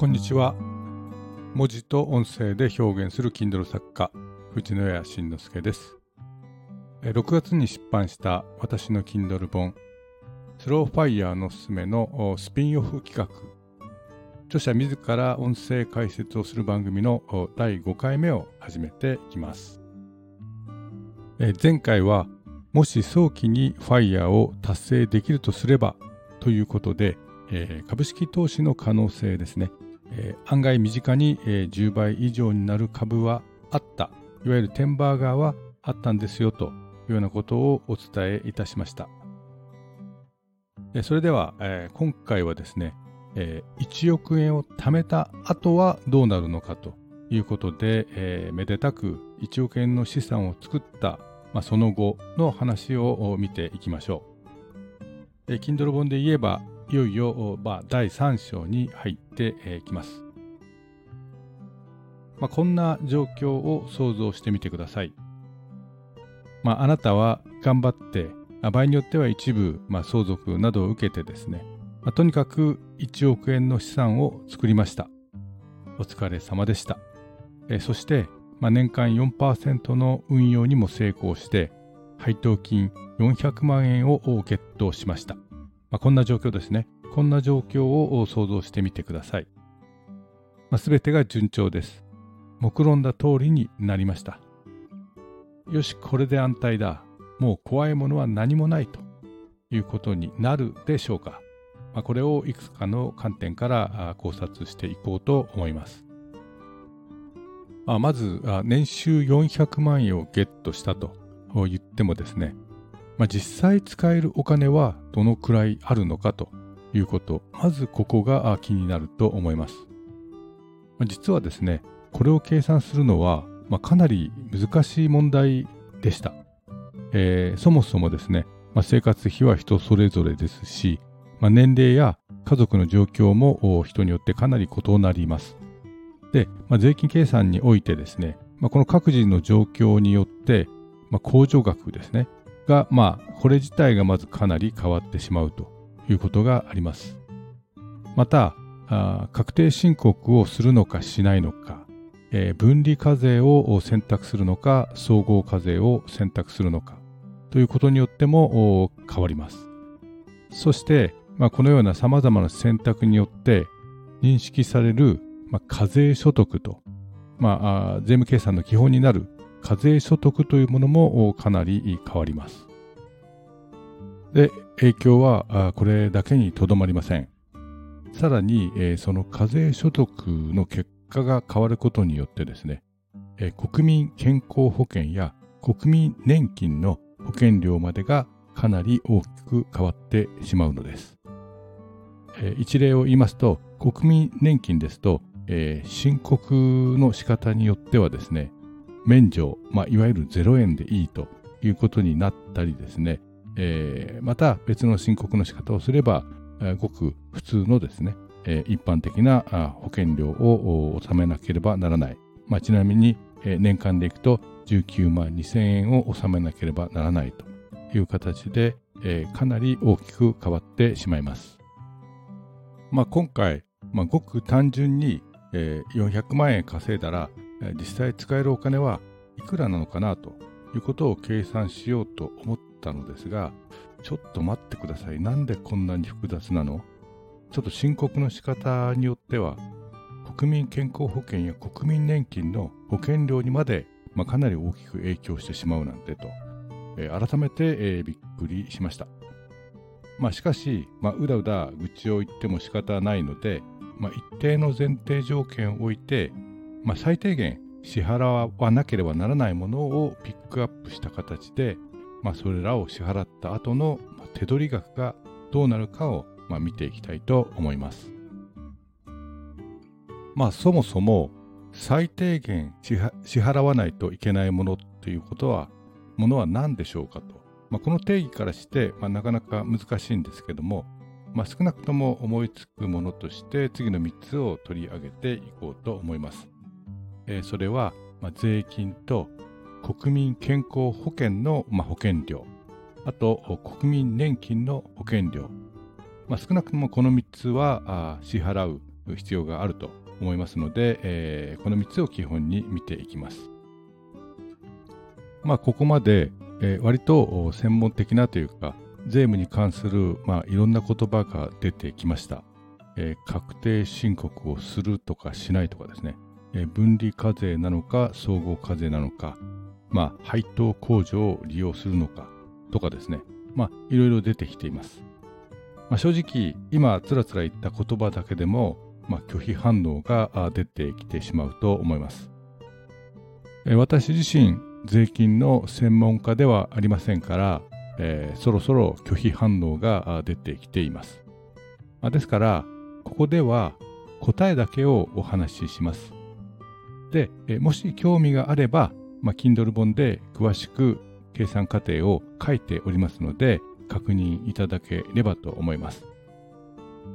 こんにちは。文字と音声で表現する Kindle 作家藤野谷慎之介です。6月に出版した私の Kindle 本スローファイヤーのすすめのスピンオフ企画著者自ら音声解説をする番組の第5回目を始めています。前回はもし早期にファイヤーを達成できるとすればということで、え、株式投資の可能性ですね。えー、案外身近に、えー、10倍以上になる株はあった。いわゆるテンバーガーはあったんですよというようなことをお伝えいたしました、えー、それでは、えー、今回はですね、えー、1億円を貯めた後はどうなるのかということで、えー、めでたく1億円の資産を作った、まあ、その後の話を見ていきましょう、えー、Kindle 本で言えばいよいよ、まあ、第3章に入ってき、えー、ます、まあ、こんな状況を想像してみてください。まあ、あなたは頑張って、場合によっては一部、まあ、相続などを受けてですね、まあ、とにかく1億円の資産を作りました。お疲れ様でした。え、そして、まあ、年間4%の運用にも成功して、配当金400万円をゲットしました。まあ、こんな状況ですね。こんな状況を想像してみてください。まあ、全てが順調です。目論んだ通りになりました。よし、これで安泰だ。もう怖いものは何もないということになるでしょうか。まあ、これをいくつかの観点から考察していこうと思います。あまず年収400万円をゲットしたと言ってもですね、まあ、実際使えるお金はどのくらいあるのかということ、まずここが気になると思います。まあ、実はですね、これを計算するのは、まあ、かなり難しい問題でした。えー、そもそもですね、まあ、生活費は人それぞれですし、まあ、年齢や家族の状況も人によってかなり異なります。で、まあ、税金計算においてですね、まあ、この各自の状況によって、まあ、控除額ですね、が、まあ、これ自体がまずかなり変わってしまうということがあります。また、確定申告をするのかしないのか、えー、分離課税を選択するのか、総合課税を選択するのかということによっても変わります。そして、まあ、このような様々な選択によって認識される、まあ、課税所得と、まあ、税務計算の基本になる課税所得というものもかなり変わります。で、影響はこれだけにとどまりません。さらに、その課税所得の結果が変わることによってですね、国民健康保険や国民年金の保険料までがかなり大きく変わってしまうのです。一例を言いますと、国民年金ですと、申告の仕方によってはですね、免除、まあ、いわゆる0円でいいということになったりですね、えー、また別の申告の仕方をすれば、えー、ごく普通のですね、えー、一般的な保険料を納めなければならない。まあ、ちなみに、えー、年間でいくと19万2000円を納めなければならないという形で、えー、かなり大きく変わってしまいます。まあ、今回、まあ、ごく単純に、えー、400万円稼いだら実際使えるお金はいくらなのかなということを計算しようと思ったのですが、ちょっと待ってください。なんでこんなに複雑なの？ちょっと申告の仕方によっては、国民健康保険や国民年金の保険料にまで、まあ、かなり大きく影響してしまうなんてと、えー、改めて、えー、びっくりしました。まあ、しかし、まあ、うだうだ愚痴を言っても仕方ないので、まあ、一定の前提条件を置いて、まあ、最低限支払わなければならないものをピックアップした形で、まあ、それらを支払った後の手取り額がどうなるかを、まあ、見ていきたいと思います。まあそもそも最低限支払わないといけないものということはものは何でしょうかと、まあ、この定義からして、まあ、なかなか難しいんですけども、まあ、少なくとも思いつくものとして次の3つを取り上げていこうと思います。えー、それは、まあ、税金と国民健康保険の、まあ、保険料、あと国民年金の保険料、まあ、少なくともこの3つは支払う必要があると思いますので、えー、この3つを基本に見ていきます。まあ、ここまで、えー、割と専門的なというか、税務に関する、まあ、いろんな言葉が出てきました。えー、確定申告をするとかしないとかですね、え、分離課税なのか総合課税なのか、まあ、配当控除を利用するのかとかですね、まあ、いろいろ出てきています。まあ、正直、今、つらつら言った言葉だけでも、まあ、拒否反応が出てきてしまうと思います。え、私自身、税金の専門家ではありませんから、えー、そろそろ拒否反応が出てきています。まあ、ですから、ここでは答えだけをお話しします。で、え、もし興味があれば、まあ、Kindle 本で詳しく計算過程を書いておりますので、確認いただければと思います。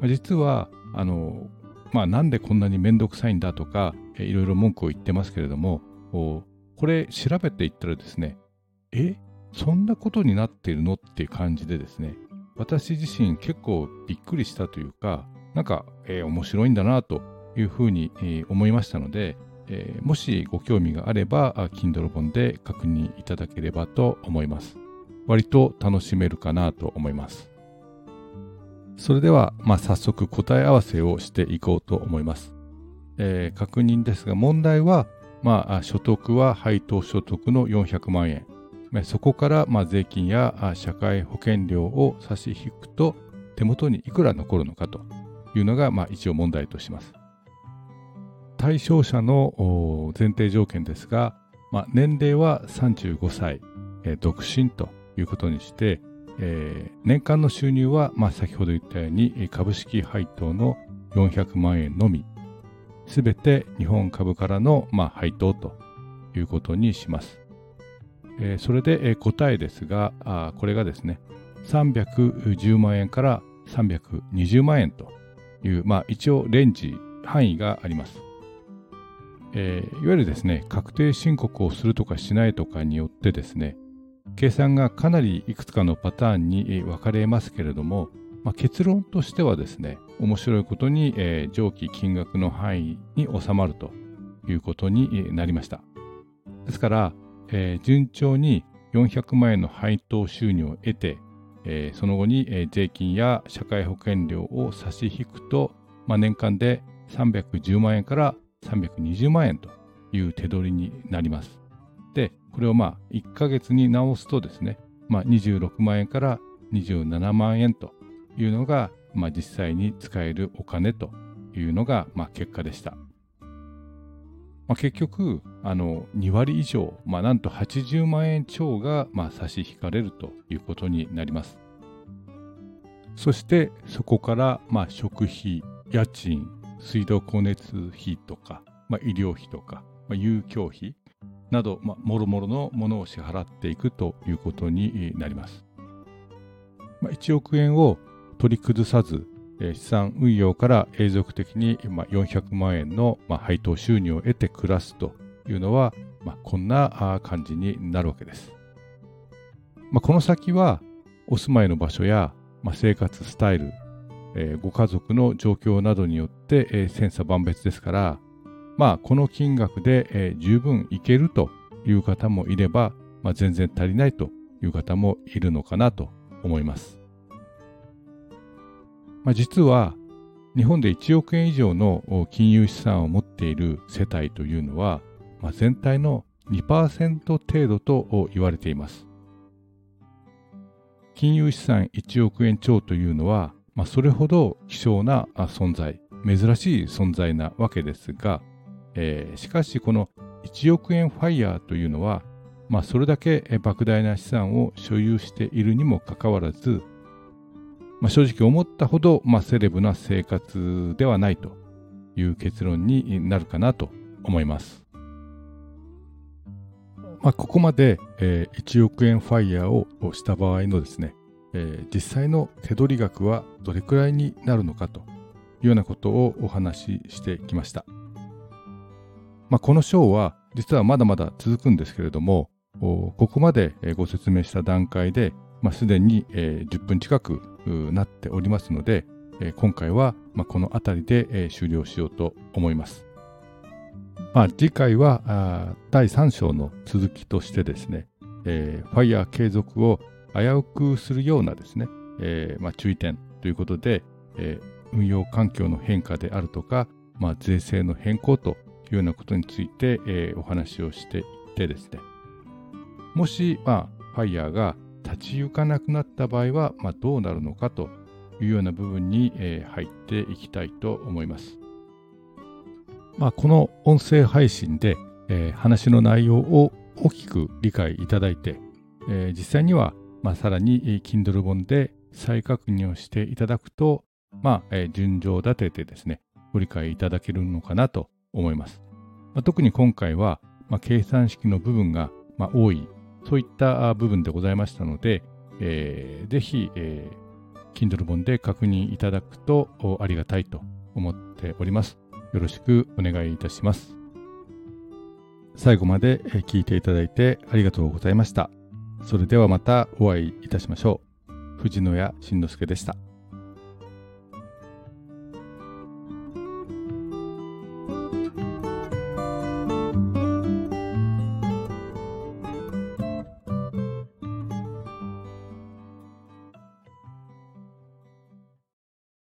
まあ、実は、あの、まあ、なんでこんなにめんどくさいんだとか、えー、いろいろ文句を言ってますけれども、これ調べていったらですね、えそんなことになっているのっていう感じでですね、私自身結構びっくりしたというか、なんか、えー、面白いんだなというふうに、えー、思いましたので、えー、もしご興味があれば、Kindle 本で確認いただければと思います。割と楽しめるかなと思います。それでは、まあ、早速答え合わせをしていこうと思います。えー、確認ですが、問題は、まあ、所得は配当所得の400万円。そこからまあ税金や社会保険料を差し引くと手元にいくら残るのかというのがまあ一応問題とします。対象者の前提条件ですが、まあ、年齢は35歳、えー、独身ということにして、えー、年間の収入は、まあ、先ほど言ったように株式配当の400万円のみ、すべて日本株からの、まあ、配当ということにします。えー、それで、えー、答えですがあ、これがですね、310万円から320万円という、まあ、一応レンジ、範囲があります。えー、いわゆるですね、確定申告をするとかしないとかによってですね、計算がかなりいくつかのパターンに分かれますけれども、まあ、結論としてはですね、面白いことに、えー、上記金額の範囲に収まるということになりました。ですから、えー、順調に400万円の配当収入を得て、えー、その後に、えー、税金や社会保険料を差し引くと、まあ、年間で310万円から320万円という手取りになります。で、これをまあ1ヶ月に直すとですね、まあ、26万円から27万円というのが、まあ、実際に使えるお金というのが、まあ、結果でした。まあ、結局あの2割以上、まあ、なんと80万円超が、まあ、差し引かれるということになります。そしてそこから、まあ、食費、家賃、水道光熱費とか、まあ、医療費とか、まあ、遊興費など、まあ、もろもろのものを支払っていくということになります。まあ、1億円を取り崩さず、資産運用から永続的に400万円の配当収入を得て暮らすというのは、まあ、こんな感じになるわけです。まあ、この先はお住まいの場所や、まあ、生活スタイル、えー、ご家族の状況などによって、えー、千差万別ですから、まあ、この金額で、えー、十分いけるという方もいれば、まあ、全然足りないという方もいるのかなと思います。まあ、実は日本で1億円以上の金融資産を持っている世帯というのは、まあ、全体の2%程度と言われています。金融資産1億円超というのは、まあ、それほど希少な存在、珍しい存在なわけですが、えー、しかしこの1億円ファイヤーというのは、まあ、それだけ莫大な資産を所有しているにもかかわらず、まあ、正直思ったほど、まあ、セレブな生活ではないという結論になるかなと思います。まあ、ここまで、えー、1億円ファイヤーをした場合のですね、えー、実際の手取り額はどれくらいになるのかというようなことをお話ししてきました。まあ、この章は実はまだまだ続くんですけれども、ここまでご説明した段階で、まあ、すでに、え、10分近くなっておりますので、え今回は、まこの辺りで、え終了しようと思います。まあ、次回は第3章の続きとしてですね、えー、ファイヤー継続を危うくするようなですね、えーまあ、注意点ということで、えー、運用環境の変化であるとか、まあ、税制の変更というようなことについて、えー、お話をしていってですね、もし、まあ、ファイヤーが立ち行かなくなった場合は、まあ、どうなるのかというような部分に、えー、入っていきたいと思います。まあ、この音声配信で、えー、話の内容を大きく理解いただいて、えー、実際には、まあ、さらに Kindle 本で再確認をしていただくと、まあ、え、順序立ててですね、ご理解いただけるのかなと思います。まあ、特に今回は、まあ、計算式の部分が、まあ、多い、そういった部分でございましたので、えー、ぜひ、えー、Kindle 本で確認いただくとありがたいと思っております。よろしくお願いいたします。最後まで聞いていただいてありがとうございました。それではまたお会いいたしましょう。藤野谷慎之介でした。